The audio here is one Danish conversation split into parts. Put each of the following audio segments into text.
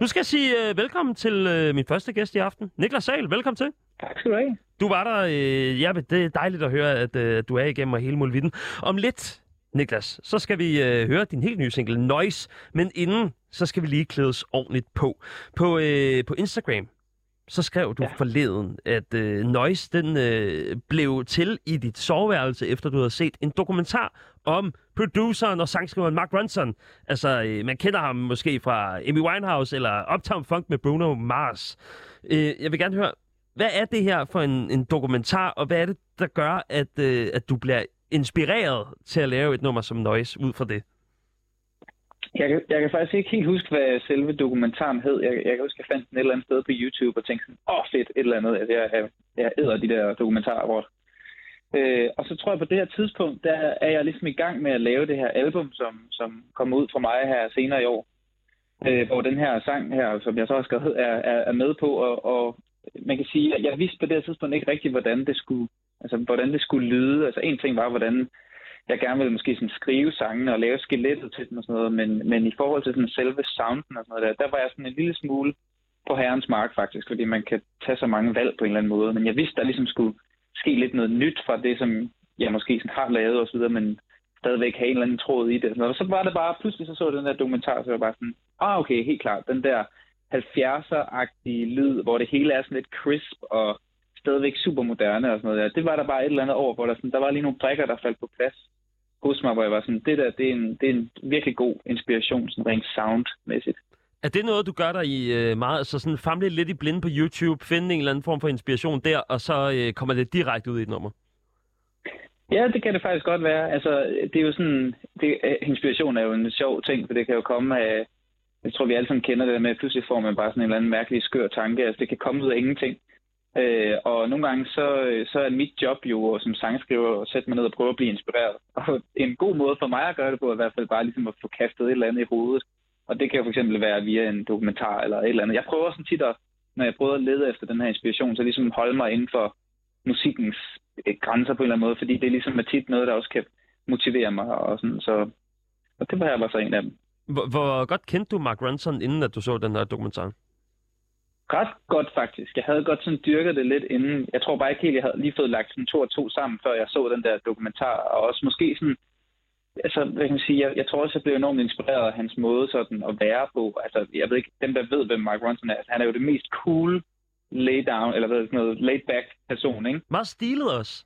Nu skal jeg sige uh, velkommen til uh, min første gæst i aften. Niklas Sal, velkommen til. Tak skal du have. Du var der, øh, ja, det er dejligt at høre, at øh, du er igennem og hele muligheden. Om lidt, Niklas, så skal vi øh, høre din helt nye single, Noise. Men inden, så skal vi lige klædes ordentligt på. På, øh, på Instagram, så skrev du ja. forleden, at øh, Noise den øh, blev til i dit soveværelse, efter du havde set en dokumentar om produceren og sangskriveren Mark Ronson. Altså, øh, man kender ham måske fra Amy Winehouse eller Uptown Funk med Bruno Mars. Øh, jeg vil gerne høre, hvad er det her for en, en dokumentar, og hvad er det, der gør, at, øh, at du bliver inspireret til at lave et nummer som Noise ud fra det? Jeg kan, jeg kan faktisk ikke helt huske, hvad selve dokumentaren hed. Jeg, jeg kan huske, at jeg fandt den et eller andet sted på YouTube og tænkte sådan, åh fedt, et eller andet. Altså, jeg, jeg, jeg æder de der dokumentarer hvor. Øh, og så tror jeg på det her tidspunkt, der er jeg ligesom i gang med at lave det her album, som, som kommer ud fra mig her senere i år. Øh, hvor den her sang her, som jeg så har skrevet, er, er, er med på. Og, og man kan sige, at jeg vidste på det her tidspunkt ikke rigtigt, hvordan det skulle, altså, hvordan det skulle lyde. Altså en ting var, hvordan jeg gerne ville måske sådan skrive sangene og lave skelettet til dem og sådan noget, men, men i forhold til sådan selve sounden og sådan noget der, der var jeg sådan en lille smule på herrens mark faktisk, fordi man kan tage så mange valg på en eller anden måde. Men jeg vidste, der ligesom skulle ske lidt noget nyt fra det, som jeg måske sådan har lavet og så videre, men stadigvæk have en eller anden tråd i det. Og så var det bare, pludselig så så den der dokumentar, så var jeg bare sådan, ah okay, helt klart, den der 70'er-agtige lyd, hvor det hele er sådan lidt crisp og stadigvæk super moderne og sådan noget der. Det var der bare et eller andet over, hvor der, sådan, der var lige nogle prikker, der faldt på plads hos mig, hvor jeg var sådan, det der, det er en, det er en virkelig god inspiration, sådan rent soundmæssigt. Er det noget, du gør dig i øh, meget, så sådan famle lidt i blinde på YouTube, finde en eller anden form for inspiration der, og så øh, kommer det direkte ud i et nummer? Ja, det kan det faktisk godt være. Altså, det er jo sådan, det, øh, inspiration er jo en sjov ting, for det kan jo komme af, jeg tror, vi alle sammen kender det der med, at pludselig får man bare sådan en eller anden mærkelig skør tanke. Altså, det kan komme ud af ingenting. Øh, og nogle gange så, øh, så er mit job jo som sangskriver at sætte mig ned og prøve at blive inspireret. Og en god måde for mig at gøre det på er i hvert fald bare ligesom at få kastet et eller andet i hovedet. Og det kan for eksempel være via en dokumentar eller et eller andet. Jeg prøver sådan tit at, når jeg prøver at lede efter den her inspiration, så ligesom holde mig inden for musikkens eh, grænser på en eller anden måde, fordi det er ligesom tit noget, der også kan motivere mig. Og, sådan, så, og det var jeg bare så en af dem. Hvor, hvor godt kendte du Mark Ronson, inden at du så den her dokumentar? Ret godt faktisk. Jeg havde godt sådan dyrket det lidt inden. Jeg tror bare ikke helt, jeg havde lige fået lagt sådan to og to sammen, før jeg så den der dokumentar. Og også måske sådan, altså, hvad kan man sige, jeg, jeg tror også, jeg blev enormt inspireret af hans måde sådan at være på. Altså, jeg ved ikke, dem der ved, hvem Mark Ronson er, altså, han er jo det mest cool lay down, eller hvad sådan noget, laid back person, ikke? Meget stilet også.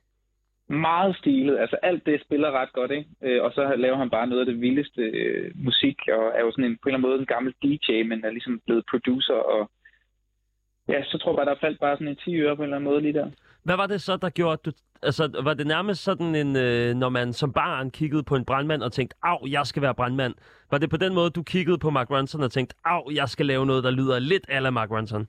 Meget stilet. Altså, alt det spiller ret godt, ikke? Øh, og så laver han bare noget af det vildeste øh, musik, og er jo sådan en, på en eller anden måde en gammel DJ, men er ligesom blevet producer og ja, så tror jeg bare, der faldt bare sådan en 10 øre på en eller anden måde lige der. Hvad var det så, der gjorde, at du... Altså, var det nærmest sådan en, øh, når man som barn kiggede på en brandmand og tænkte, af, jeg skal være brandmand. Var det på den måde, du kiggede på Mark Ronson og tænkte, af, jeg skal lave noget, der lyder lidt ala Mark Ronson?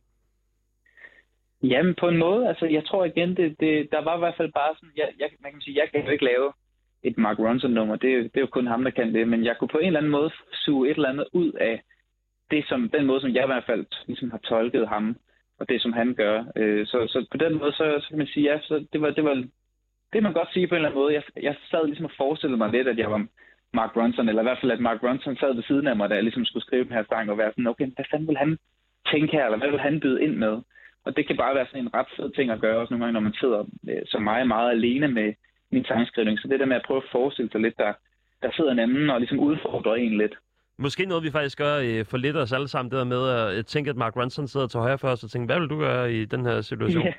Jamen, på en måde. Altså, jeg tror igen, det, det, der var i hvert fald bare sådan... Jeg, jeg, man kan sige, jeg kan jo ikke lave et Mark Ronson-nummer. Det, det er jo kun ham, der kan det. Men jeg kunne på en eller anden måde suge et eller andet ud af det, som, den måde, som jeg i hvert fald ligesom har tolket ham og det, som han gør. Øh, så, så på den måde, så, så kan man sige, ja, så det var, det var det man godt sige på en eller anden måde. Jeg, jeg sad ligesom og forestillede mig lidt, at jeg var Mark Ronson, eller i hvert fald, at Mark Ronson sad ved siden af mig, da jeg ligesom skulle skrive den her sang, og være sådan, okay, hvad fanden vil han tænke her, eller hvad vil han byde ind med? Og det kan bare være sådan en ret fed ting at gøre, også nogle gange, når man sidder øh, så meget, meget alene med min sangskrivning. Så det der med at prøve at forestille sig lidt, der, der sidder en anden og ligesom udfordrer en lidt. Måske noget, vi faktisk gør øh, for lidt os alle sammen, det der med at tænke, at Mark Ronson sidder til højre for os og tænker, hvad vil du gøre i den her situation? Yeah.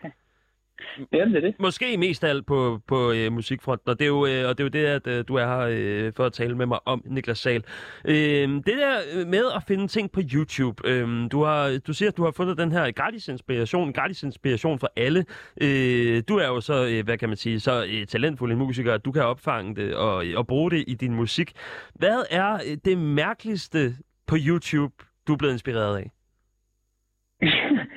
Ja, det er det. Måske mest af alt på, på øh, musikfronten, og det er jo, øh, og det, er jo det, at øh, du er her øh, for at tale med mig om, Niklas Sal. Øh, det der med at finde ting på YouTube, øh, du, har, du siger, at du har fundet den her gratis inspiration, gratis inspiration for alle. Øh, du er jo så, øh, hvad kan man sige, så øh, talentfuld en musiker, at du kan opfange det og, og bruge det i din musik. Hvad er øh, det mærkeligste på YouTube, du er blevet inspireret af?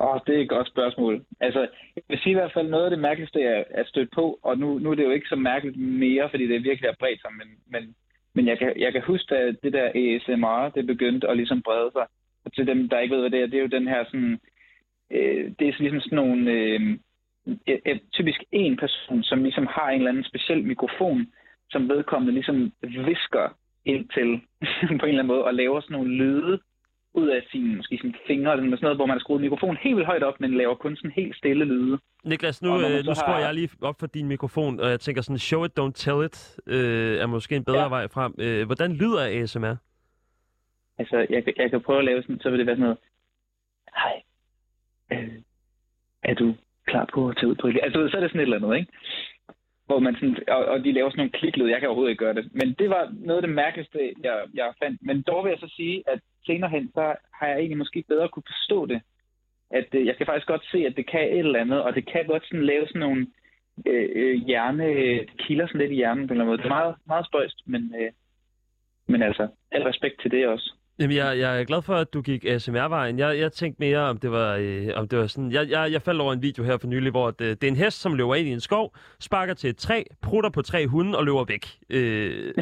Åh, oh, det er et godt spørgsmål. Altså, jeg vil sige i hvert fald noget af det mærkeligste, jeg er stødt på, og nu, nu er det jo ikke så mærkeligt mere, fordi det virkelig er bredt sig, men, men, men jeg, kan, jeg kan huske, at det der ASMR, det begyndte at ligesom brede sig. Og til dem, der ikke ved, hvad det er, det er jo den her sådan, øh, det er ligesom sådan nogle, øh, et, et, typisk en person, som ligesom har en eller anden speciel mikrofon, som vedkommende ligesom visker ind til på en eller anden måde, og laver sådan nogle lyde, ud af sine, måske sine fingre, eller sådan noget, hvor man har skruet mikrofonen helt vildt højt op, men laver kun sådan helt stille lyde. Niklas, nu, øh, nu skruer har- jeg lige op for din mikrofon, og jeg tænker sådan, show it, don't tell it, øh, er måske en bedre Ja. vej frem. Øh, hvordan lyder ASMR? Altså, jeg, kan- jeg kan prøve at lave sådan, så vil det være sådan noget, hej, øh, er du klar på at tage ud på et... Altså, så er det sådan et eller andet, ikke? Hvor man sådan, og, og de laver sådan nogle kliklyd. Jeg kan overhovedet ikke gøre det. Men det var noget af det mærkeligste, jeg, jeg fandt. Men dog vil jeg så sige, at senere hen, så har jeg egentlig måske bedre kunne forstå det. At øh, jeg kan faktisk godt se, at det kan et eller andet, og det kan godt sådan lave sådan nogle øh, øh, hjerne... Kilder sådan lidt i hjernen på en eller anden måde. Det er meget, meget spøjst, men, øh, men altså, al respekt til det også. Jamen, jeg, jeg er glad for, at du gik ASMR-vejen. Jeg, jeg tænkte mere, om det var, øh, om det var sådan... Jeg, jeg, jeg faldt over en video her for nylig, hvor det, det er en hest, som løber ind i en skov, sparker til et træ, prutter på tre hunde og løber væk. Øh,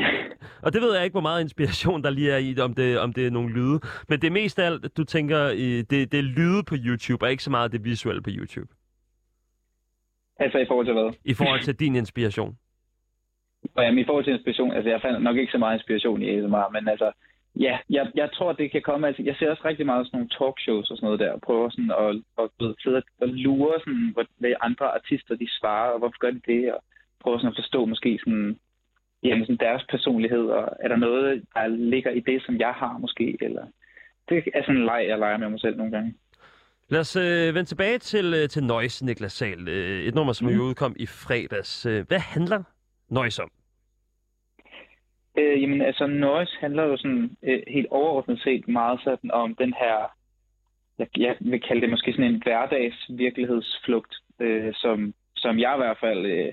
og det ved jeg ikke, hvor meget inspiration der lige er i, om det, om det er nogle lyde. Men det er mest af alt, du tænker, øh, det, det er lyde på YouTube, og ikke så meget det visuelle på YouTube. Altså i forhold til hvad? I forhold til din inspiration. Jamen, i forhold til inspiration, altså jeg fandt nok ikke så meget inspiration i ASMR, men altså, ja, jeg, jeg tror, det kan komme, altså jeg ser også rigtig meget sådan nogle talkshows og sådan noget der, og prøver sådan at, at, at sidde og lure sådan, hvad, andre artister de svarer, og hvorfor gør de det, og prøver sådan at forstå måske sådan, jamen sådan deres personlighed, og er der noget, der ligger i det, som jeg har måske, eller det er sådan en leg, jeg leger med mig selv nogle gange. Lad os øh, vende tilbage til, øh, til Noise, Niklas Sal. Øh, et nummer, som Mhm. jo udkom i fredags. Øh, hvad handler Noise om? Øh, jamen, altså, Noise handler jo sådan øh, helt overordnet set meget sådan om den her, jeg, jeg vil kalde det måske sådan en hverdags virkelighedsflugt, øh, som, som jeg i hvert fald, øh,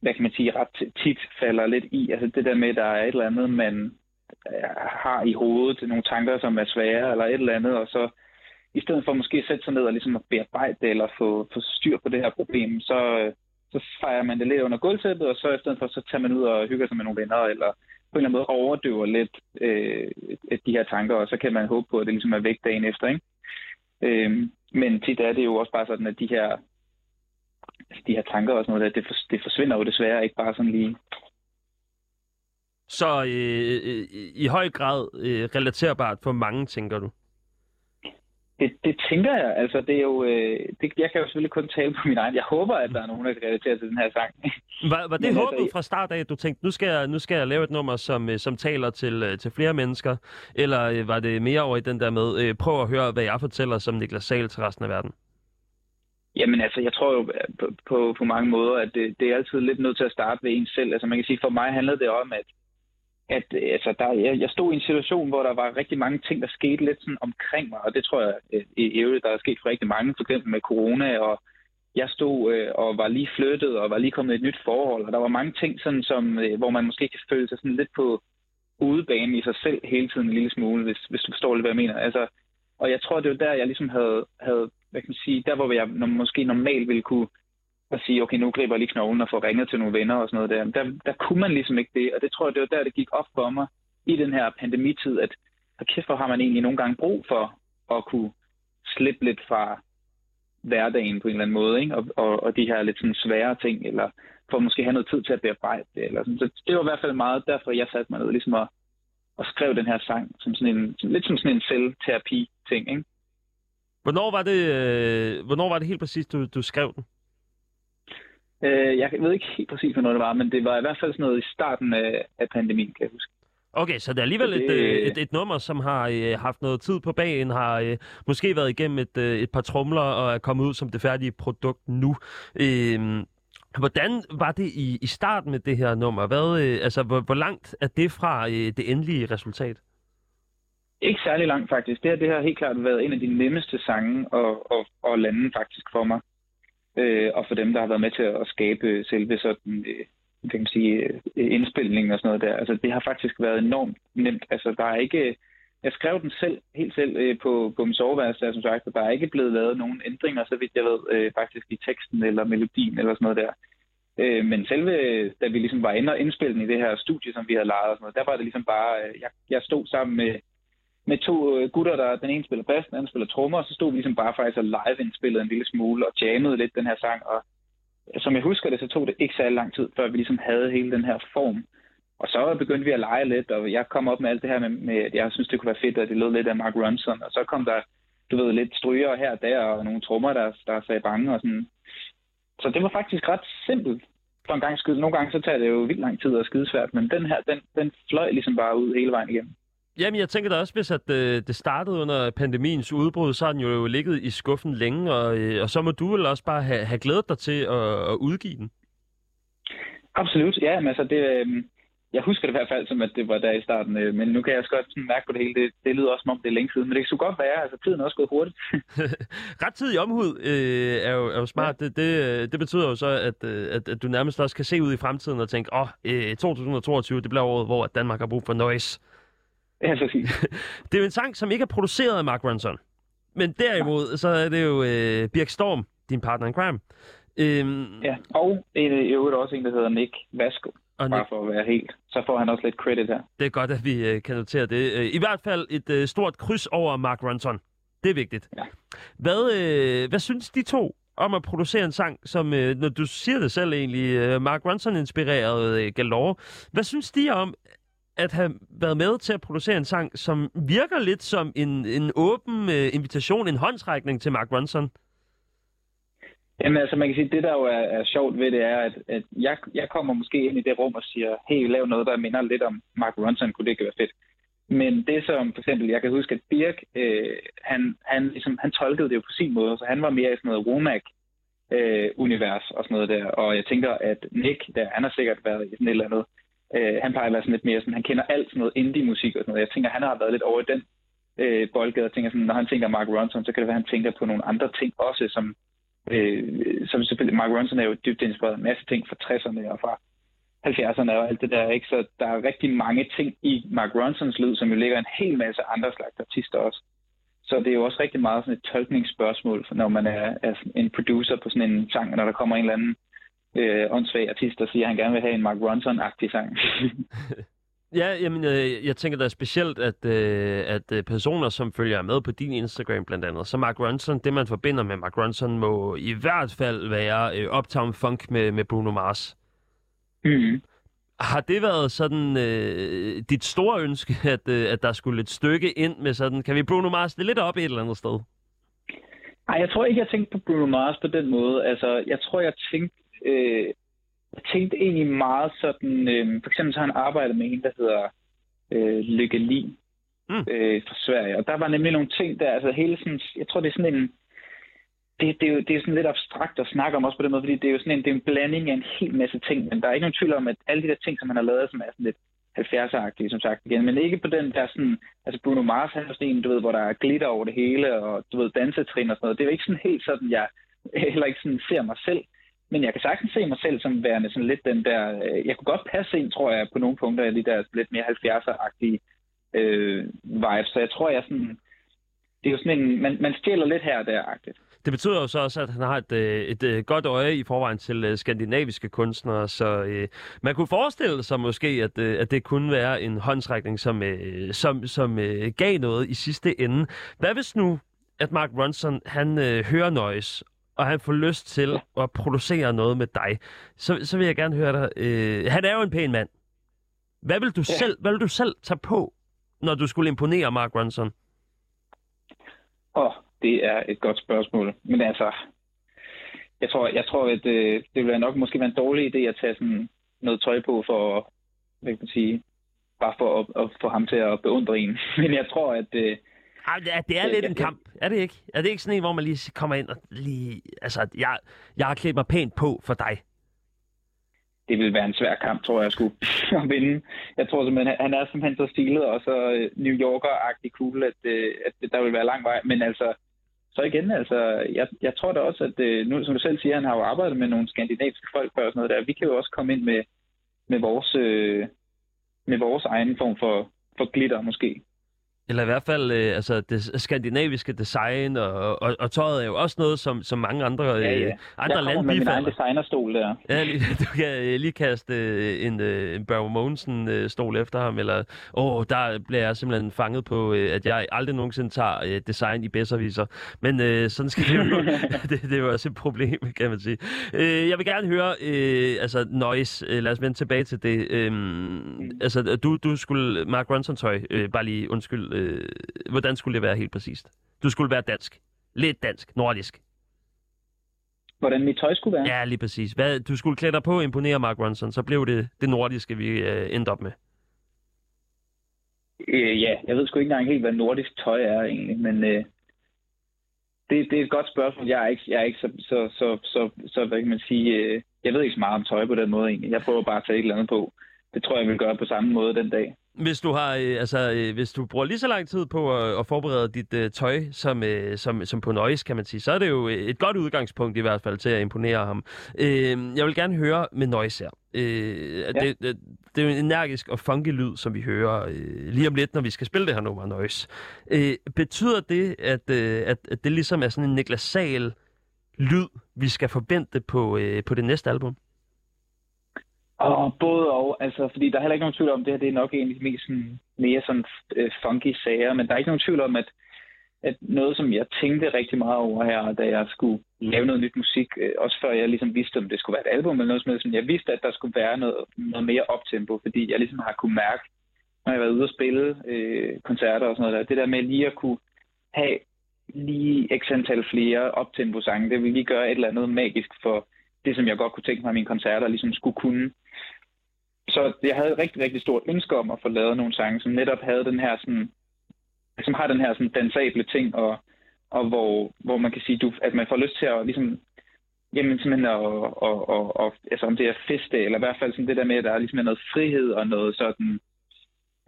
hvad kan man sige, ret tit falder lidt i. Altså det der med, at der er et eller andet, man øh, har i hovedet, nogle tanker, som er svære, eller et eller andet, og så i stedet for måske at sætte sig ned og ligesom at bearbejde det, eller få, få styr på det her problem, så, øh, så fejrer man det lidt under gulvtæppet, og så i stedet for, så tager man ud og hygger sig med nogle venner, eller på en eller anden måde overdøver lidt øh, de her tanker, og så kan man håbe på, at det ligesom er væk dagen efter, ikke? Øh, men tit er det jo også bare sådan, at de her, altså de her tanker og sådan noget, der, det, for, det forsvinder jo desværre ikke bare sådan lige. Så øh, øh, øh i høj grad øh, relaterbart for mange, tænker du? Det, det tænker jeg. Altså, det er jo, øh, det, jeg kan jo selvfølgelig kun tale på min egen. Jeg håber, at der er nogen, der kan relatere til den her sang. Var, var det Men håbet altså, fra start af, at du tænkte, nu skal jeg, nu skal jeg lave et nummer, som, øh, som taler til, øh, til flere mennesker? Eller øh, var det mere over i den der med, øh, prøv at høre, hvad jeg fortæller som Niklas Sal til resten af verden? Jamen altså, jeg tror jo på, på, på mange måder, at det, det er altid lidt nødt til at starte ved en selv. Altså man kan sige, for mig handlede det om, at, at øh, altså, der, jeg, jeg stod i en situation, hvor der var rigtig mange ting, der skete lidt sådan omkring mig, og det tror jeg øh, i øvrigt, der er sket for rigtig mange, for eksempel med corona, og jeg stod øh, og var lige flyttet, og var lige kommet i et nyt forhold, og der var mange ting, sådan, som, øh, hvor man måske kan føle sig sådan lidt på udebane i sig selv hele tiden en lille smule, hvis, hvis du forstår lidt, hvad jeg mener. Altså, og jeg tror, det var der, jeg ligesom havde, havde hvad kan man sige, der hvor jeg måske normalt ville kunne at sige, okay, nu griber jeg lige knoglen og får ringet til nogle venner og sådan noget der. der. Der kunne man ligesom ikke det, og det tror jeg, det var der, det gik op for mig i den her pandemitid, at for kæft, hvor har man egentlig nogle gange brug for at kunne slippe lidt fra hverdagen på en eller anden måde, ikke? Og, og, og de her lidt sådan svære ting, eller for måske have noget tid til at bearbejde det. Eller sådan. Så det var i hvert fald meget derfor, jeg satte mig ned ligesom at, og skrev den her sang, som sådan en, som, lidt som sådan en selvterapi-ting, ikke? Hvornår var det, øh, hvornår var det helt præcis, du, du skrev den? Øh, jeg ved ikke helt præcis, hvornår det var, men det var i hvert fald sådan noget i starten af, af pandemien, kan jeg huske. Okay, så det er alligevel Det- et, øh, et, et nummer, som har øh, haft noget tid på bagen, har øh, måske været igennem et, øh, et par trumler og er kommet ud som det færdige produkt nu. Øh, hvordan var det i, i starten med det her nummer? Hvad, øh, altså, hvor, hvor langt er det fra øh, det endelige resultat? Ikke særlig langt faktisk. Det her, det har helt klart været en af de nemmeste sange at, at, at lande faktisk for mig. Øh, og for dem, der har været med til at skabe selve sådan, øh, kan man sige, øh, indspilningen og sådan noget der. Altså, det har faktisk været enormt nemt. Altså, der er ikke... Jeg skrev den selv, helt selv øh, på, på min soveværelse, som sagt, og der er ikke blevet lavet nogen ændringer, så vidt jeg ved, øh, faktisk i teksten eller melodien eller sådan noget der. Øh, men selve, da vi ligesom var inde og indspille den i det her studie, som vi havde lejet og sådan noget, der var det ligesom bare, øh, jeg, jeg stod sammen med, med to øh, gutter, der den ene spiller bass, den anden spiller trommer, og så stod vi ligesom bare faktisk og live-indspillede en lille smule og jammede lidt den her sang, og øh, som jeg husker det, så tog det ikke særlig lang tid, før vi ligesom havde hele den her form. Og så begyndte vi at lege lidt, og jeg kom op med alt det her med, med at jeg synes, det kunne være fedt, at det lød lidt af Mark Ronson. Og så kom der, du ved, lidt stryger her og der, og nogle trommer, der, der sagde bange og sådan. Så det var faktisk ret simpelt for en gang skyde. Nogle gange så tager det jo vildt lang tid og skidesvært, men den her, den, den fløj ligesom bare ud hele vejen igennem. Jamen, jeg tænker da også, hvis at, øh, det startede under pandemiens udbrud, så har den jo ligget i skuffen længe, og, øh, og så må du vel også bare have, have glædet dig til at, at udgive den. Absolut, ja. Men altså, det, øh, jeg husker det i hvert fald som, at det var der i starten, øh, men nu kan jeg også godt sådan mærke på det hele. Det, det lyder også som om, det er længe siden, men det kan så godt være. Altså, tiden er også gået hurtigt. Ret tid i omhud øh, er, jo, er jo smart. Ja. Det, det, det betyder jo så, at, øh, at, at du nærmest også kan se ud i fremtiden og tænke, åh, oh, øh, 2022, det bliver året, hvor Danmark har brug for noise. Ja, præcis. det er jo en sang, som ikke er produceret af Mark Ronson. Men derimod, så er det jo øh, Birk Storm, din partner in crime. Øhm, ja, og en, i øvrigt også en, der hedder Nick Vasco. Og Bare for at være helt. Så får han også lidt credit her. Det er godt, at vi øh, kan notere det. Øh, I hvert fald et øh, stort kryds over Mark Ronson. Det er vigtigt. Ja. Hvad, øh, hvad synes de to om at producere en sang, som, øh, når du siger det selv egentlig, øh, Mark Ronson-inspireret øh, galore. Hvad synes de om at have været med til at producere en sang, som virker lidt som en, en åben øh, invitation, en håndsrækning til Mark Ronson? Jamen altså, man kan sige, at det der jo er, er sjovt ved det, er, at, at jeg, jeg kommer måske ind i det rum og siger, hey, lav noget, der minder lidt om Mark Ronson, kunne det ikke være fedt? Men det som for eksempel, jeg kan huske, at Birk, øh, han, han, ligesom, han tolkede det jo på sin måde, så han var mere i sådan noget Womack øh, univers og sådan noget der. Og jeg tænker, at Nick, der, han har sikkert været i sådan et eller andet, øh, han plejer at være sådan lidt mere sådan, han kender alt sådan noget indie-musik og sådan noget. Jeg tænker, han har været lidt over i den øh, boldgade, og tænker sådan, når han tænker Mark Ronson, så kan det være, at han tænker på nogle andre ting også, som Øh, som selvfølgelig, Mark Ronson er jo dybt inspireret af en masse ting fra 60'erne og fra 70'erne og alt det der, ikke? Så der er rigtig mange ting i Mark Ronsons lyd, som jo ligger en hel masse andre slags artister også. Så det er jo også rigtig meget sådan et tolkningsspørgsmål, når man er, er en producer på sådan en sang, når der kommer en eller anden øh, åndssvag artist, der siger, at han gerne vil have en Mark Ronson-agtig sang. Ja, jamen, øh, jeg tænker da specielt, at, øh, at øh, personer, som følger med på din Instagram blandt andet, så Mark Ronson, det man forbinder med Mark Ronson, må i hvert fald være øh, Uptown Funk med, med Bruno Mars. Mm. Har det været sådan øh, dit store ønske, at, øh, at der skulle et stykke ind med sådan, kan vi Bruno Mars det lidt op et eller andet sted? Nej, jeg tror ikke, jeg tænkte på Bruno Mars på den måde. Altså, jeg tror, jeg tænkte, øh, jeg tænkte egentlig meget sådan, øh, for eksempel så har han arbejdet med en, der hedder øh, Lykke Li mm. øh, fra Sverige, og der var nemlig nogle ting der, altså hele sådan, jeg tror det er sådan en, det, det, er jo, det er sådan lidt abstrakt at snakke om også på den måde, fordi det er jo sådan en, det er en blanding af en hel masse ting, men der er ikke nogen tvivl om, at alle de der ting, som han har lavet, som er sådan lidt 70'er-agtige, som sagt igen, men ikke på den der sådan, altså Bruno Mars, han er sådan en, du ved, hvor der er glitter over det hele, og du ved, dansetrin og sådan noget. Det er jo ikke sådan helt sådan, jeg heller ikke sådan ser mig selv. Men jeg kan sagtens se mig selv som værende sådan lidt den der... Øh, jeg kunne godt passe ind, tror jeg, på nogle punkter af de der lidt mere 70'er-agtige øh, vibes. Så jeg tror, jeg sådan... Det er jo sådan en... Man, man stjæler lidt her og der-agtigt. Det betyder jo så også, at han har et, øh, et, et godt øje i forvejen til øh, skandinaviske kunstnere, så øh, man kunne forestille sig måske, at, at det kunne være en håndsrækning, som, øh, som, som øh, gav noget i sidste ende. Hvad hvis nu, at Mark Ronson han øh, hører noise, og han får lyst til at producere noget med dig, så, så vil jeg gerne høre dig. Øh, han er jo en pæn mand. Hvad vil, du ja. selv, hvad vil du selv tage på, når du skulle imponere Mark Ronson? Åh, oh, det er et godt spørgsmål. Men altså, jeg tror, jeg tror at øh, det vil nok måske være en dårlig idé at tage sådan noget tøj på for, hvad kan man sige, bare for at, at få ham til at beundre en. Men jeg tror, at øh, Ja, det er lidt en kamp, er det ikke? Er det ikke sådan en, hvor man lige kommer ind og lige... Altså, jeg, jeg har klædt mig pænt på for dig. Det vil være en svær kamp, tror jeg, skulle at vinde. Jeg tror simpelthen, han er simpelthen så stilet og så øh, New Yorker-agtig cool, at, øh, at der vil være lang vej. Men altså, så igen, altså, jeg, jeg tror da også, at øh, nu, som du selv siger, han har jo arbejdet med nogle skandinaviske folk før og sådan noget der. Vi kan jo også komme ind med, med vores, øh, med vores egen form for, for glitter, måske. Eller i hvert fald øh, altså det skandinaviske design, og, og, og tøjet er jo også noget, som, som mange andre, øh, Ja, ja. andre jeg lande kommer med min egen bifalder. designerstol der. Ja, lige- du kan øh, lige kaste øh, en, øh, en Børge Mogensen-stol efter ham, eller åh, der bliver jeg simpelthen fanget på, øh, at jeg aldrig nogensinde tager øh, design i bedserviser. Men øh, sådan skal det jo det, det er jo også et problem, kan man sige. Øh, jeg vil gerne høre, øh, altså Noise, øh, lad os vende tilbage til det. Øh, altså, du, du skulle, Mark Ronson-tøj, øh, bare lige undskyld, øh, hvordan skulle det være helt præcist? Du skulle være dansk. Lidt dansk, nordisk. Hvordan mit tøj skulle være? Ja, lige præcis. Hvad, du skulle klæde dig på og imponere Mark Ronson, så blev det det nordiske, vi øh, endte op med. Øh, ja, jeg ved sgu ikke engang helt, hvad nordisk tøj er egentlig, men øh, det, det er et godt spørgsmål. Jeg er ikke, jeg er ikke så, så, så, så, så, hvad kan man sige, øh, jeg ved ikke så meget om tøj på den måde egentlig. Jeg prøver bare at tage et eller andet på. Det tror jeg, vil gøre på samme måde den dag. Hvis du har, øh, altså, øh, hvis du bruger lige så lang tid på at, at forberede dit øh, tøj som, øh, som, som på Noise, kan man sige, så er det jo et godt udgangspunkt i hvert fald til at imponere ham. Øh, jeg vil gerne høre med Noise her. Øh, ja. det, det, det er jo en energisk og funky lyd, som vi hører øh, lige om lidt, når vi skal spille det her nummer Noise. Øh, betyder det, at, øh, at, at det ligesom er sådan en Niklas Sahl lyd, vi skal forvente på, øh, på det næste album? Og både og, altså, fordi der er heller ikke nogen tvivl om, det her det er nok egentlig mest sådan, mere sådan øh, funky sager, men der er ikke nogen tvivl om, at, at noget, som jeg tænkte rigtig meget over her, da jeg skulle lave noget nyt musik, øh, også før jeg ligesom vidste, om det skulle være et album eller noget som helst, jeg vidste, at der skulle være noget, noget mere optempo, fordi jeg ligesom har kunne mærke, når jeg har været ude og spille øh, koncerter og sådan noget der, det der med lige at kunne have lige x antal flere optempo-sange, det vil lige gøre et eller andet magisk for det, som jeg godt kunne tænke mig, at mine koncerter ligesom skulle kunne. Så jeg havde et rigtig, rigtig stort ønske om at få lavet nogle sange, som netop havde den her sådan, som har den her sådan dansable ting, og, og hvor, hvor man kan sige, du, at man får lyst til at ligesom, jamen simpelthen at, og, og, og, altså om det er feste, eller i hvert fald sådan det der med, at der er ligesom noget frihed og noget sådan,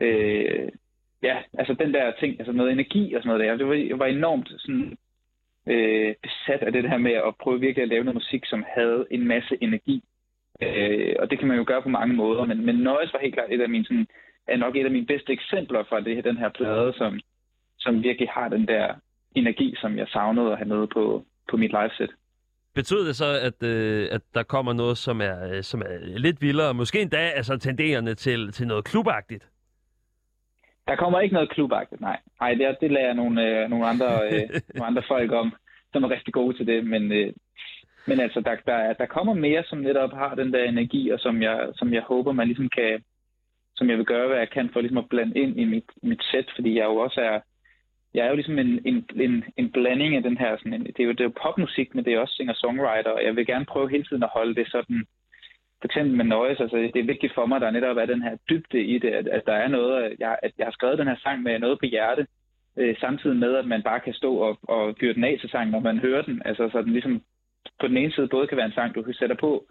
øh, ja, altså den der ting, altså noget energi og sådan noget der. Det var, jeg var enormt sådan, øh, besat af det her med at prøve virkelig at lave noget musik, som havde en masse energi. Øh, og det kan man jo gøre på mange måder, men, men Noise var helt klart et af mine, sådan, er nok et af mine bedste eksempler fra det, den her plade, som, som virkelig har den der energi, som jeg savnede at have med på, på mit liveset. Betyder det så, at, øh, at der kommer noget, som er, øh, som er lidt vildere, måske endda altså tenderende til, til noget klubagtigt? Der kommer ikke noget klubagtigt, nej. Nej, det, det lader jeg nogle, øh, nogle, andre, øh, nogle andre folk om, som er rigtig gode til det. Men, øh, men altså, der, der, der kommer mere, som netop har den der energi, og som jeg, som jeg håber, man ligesom kan, som jeg vil gøre, hvad jeg kan for ligesom at blande ind i mit, mit sæt, fordi jeg jo også er, jeg er jo ligesom en, en, en, en blanding af den her, sådan en, det, er jo, det er jo popmusik, men det er også singer-songwriter, og jeg vil gerne prøve hele tiden at holde det sådan, for eksempel med Noise, altså det er vigtigt for mig, at der netop er den her dybde i det, at, at der er noget, at jeg, at jeg har skrevet den her sang med noget på hjerte, øh, samtidig med, at man bare kan stå og, og fyre den af til sangen, når man hører den. Altså så den ligesom på den ene side både kan være en sang, du kan sætte på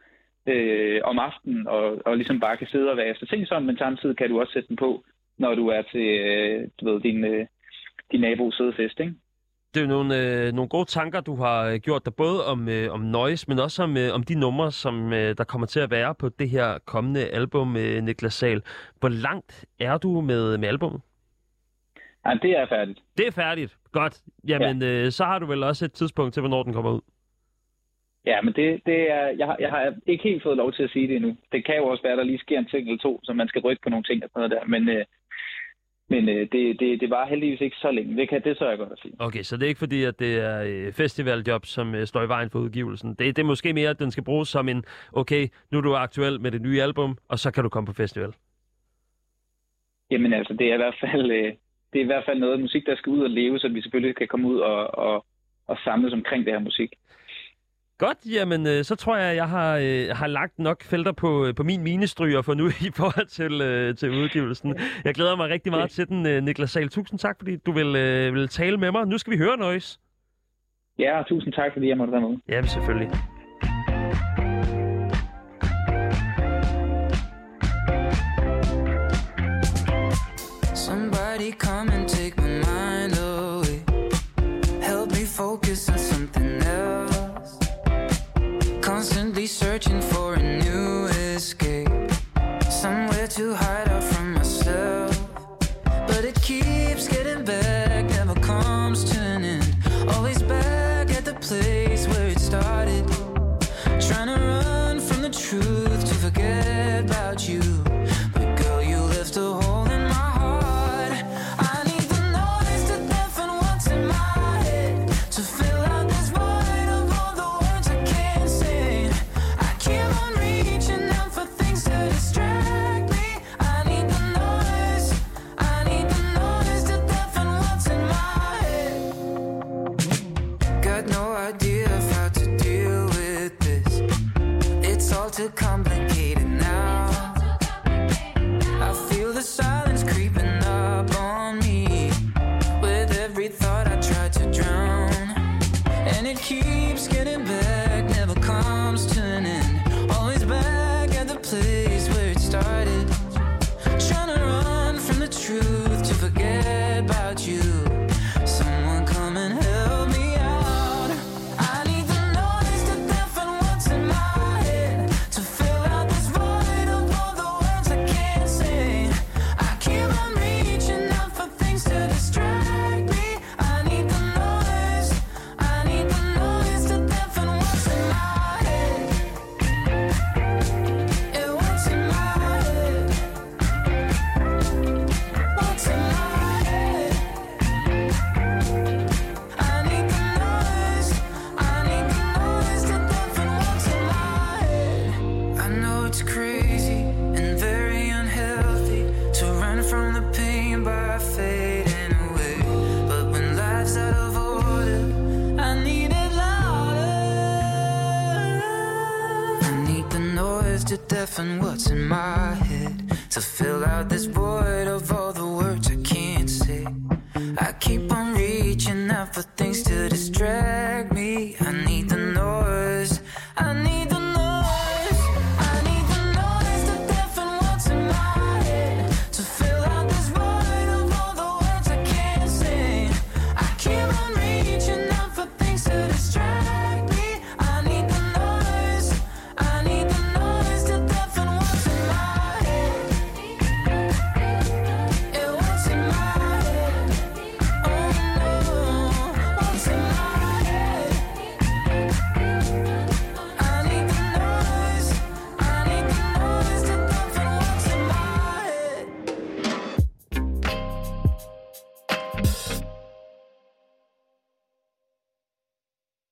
øh, om aftenen, og, og ligesom bare kan sidde og være efter ting sådan, men samtidig kan du også sætte den på, når du er til øh, du ved, din, øh, din nabo sædefest, ikke? Det er jo nogle, øh, nogle gode tanker, du har øh, gjort dig både om, øh, om Noise, men også om, øh, om de numre, som øh, der kommer til at være på det her kommende album med Niklas Sahl. Hvor langt er du med, med albummet? Ja, det er færdigt. Det er færdigt. Godt. Jamen, ja. øh, så har du vel også et tidspunkt til, hvornår den kommer ud. Ja, men det, det er, jeg, har, jeg har ikke helt fået lov til at sige det endnu. Det kan jo også være, at der lige sker en ting eller to, så man skal rykke på nogle ting og sådan noget der. Men, øh, men øh, det, det, det var heldigvis ikke så længe. Det kan det så jeg godt at sige. Okay, så det er ikke fordi, at det er øh, festivaljob, som øh, står i vejen for udgivelsen. Det, det er måske mere, at den skal bruges som en, okay, nu er du aktuel med det nye album, og så kan du komme på festival. Jamen altså, det er i hvert fald, øh, det er i hvert fald noget musik, der skal ud og leve, så vi selvfølgelig kan komme ud og, og, og samles omkring det her musik. Godt, jamen øh, så tror jeg, at jeg har, øh, har lagt nok felter på, øh, på min minestryger for nu i forhold til, øh, til udgivelsen. Jeg glæder mig rigtig meget til den, øh, Niklas Sahl. Tusind tak, fordi du vil, øh, vil tale med mig. Nu skal vi høre Noise. Ja, og tusind tak, fordi jeg måtte være med. Ja, selvfølgelig. Somebody come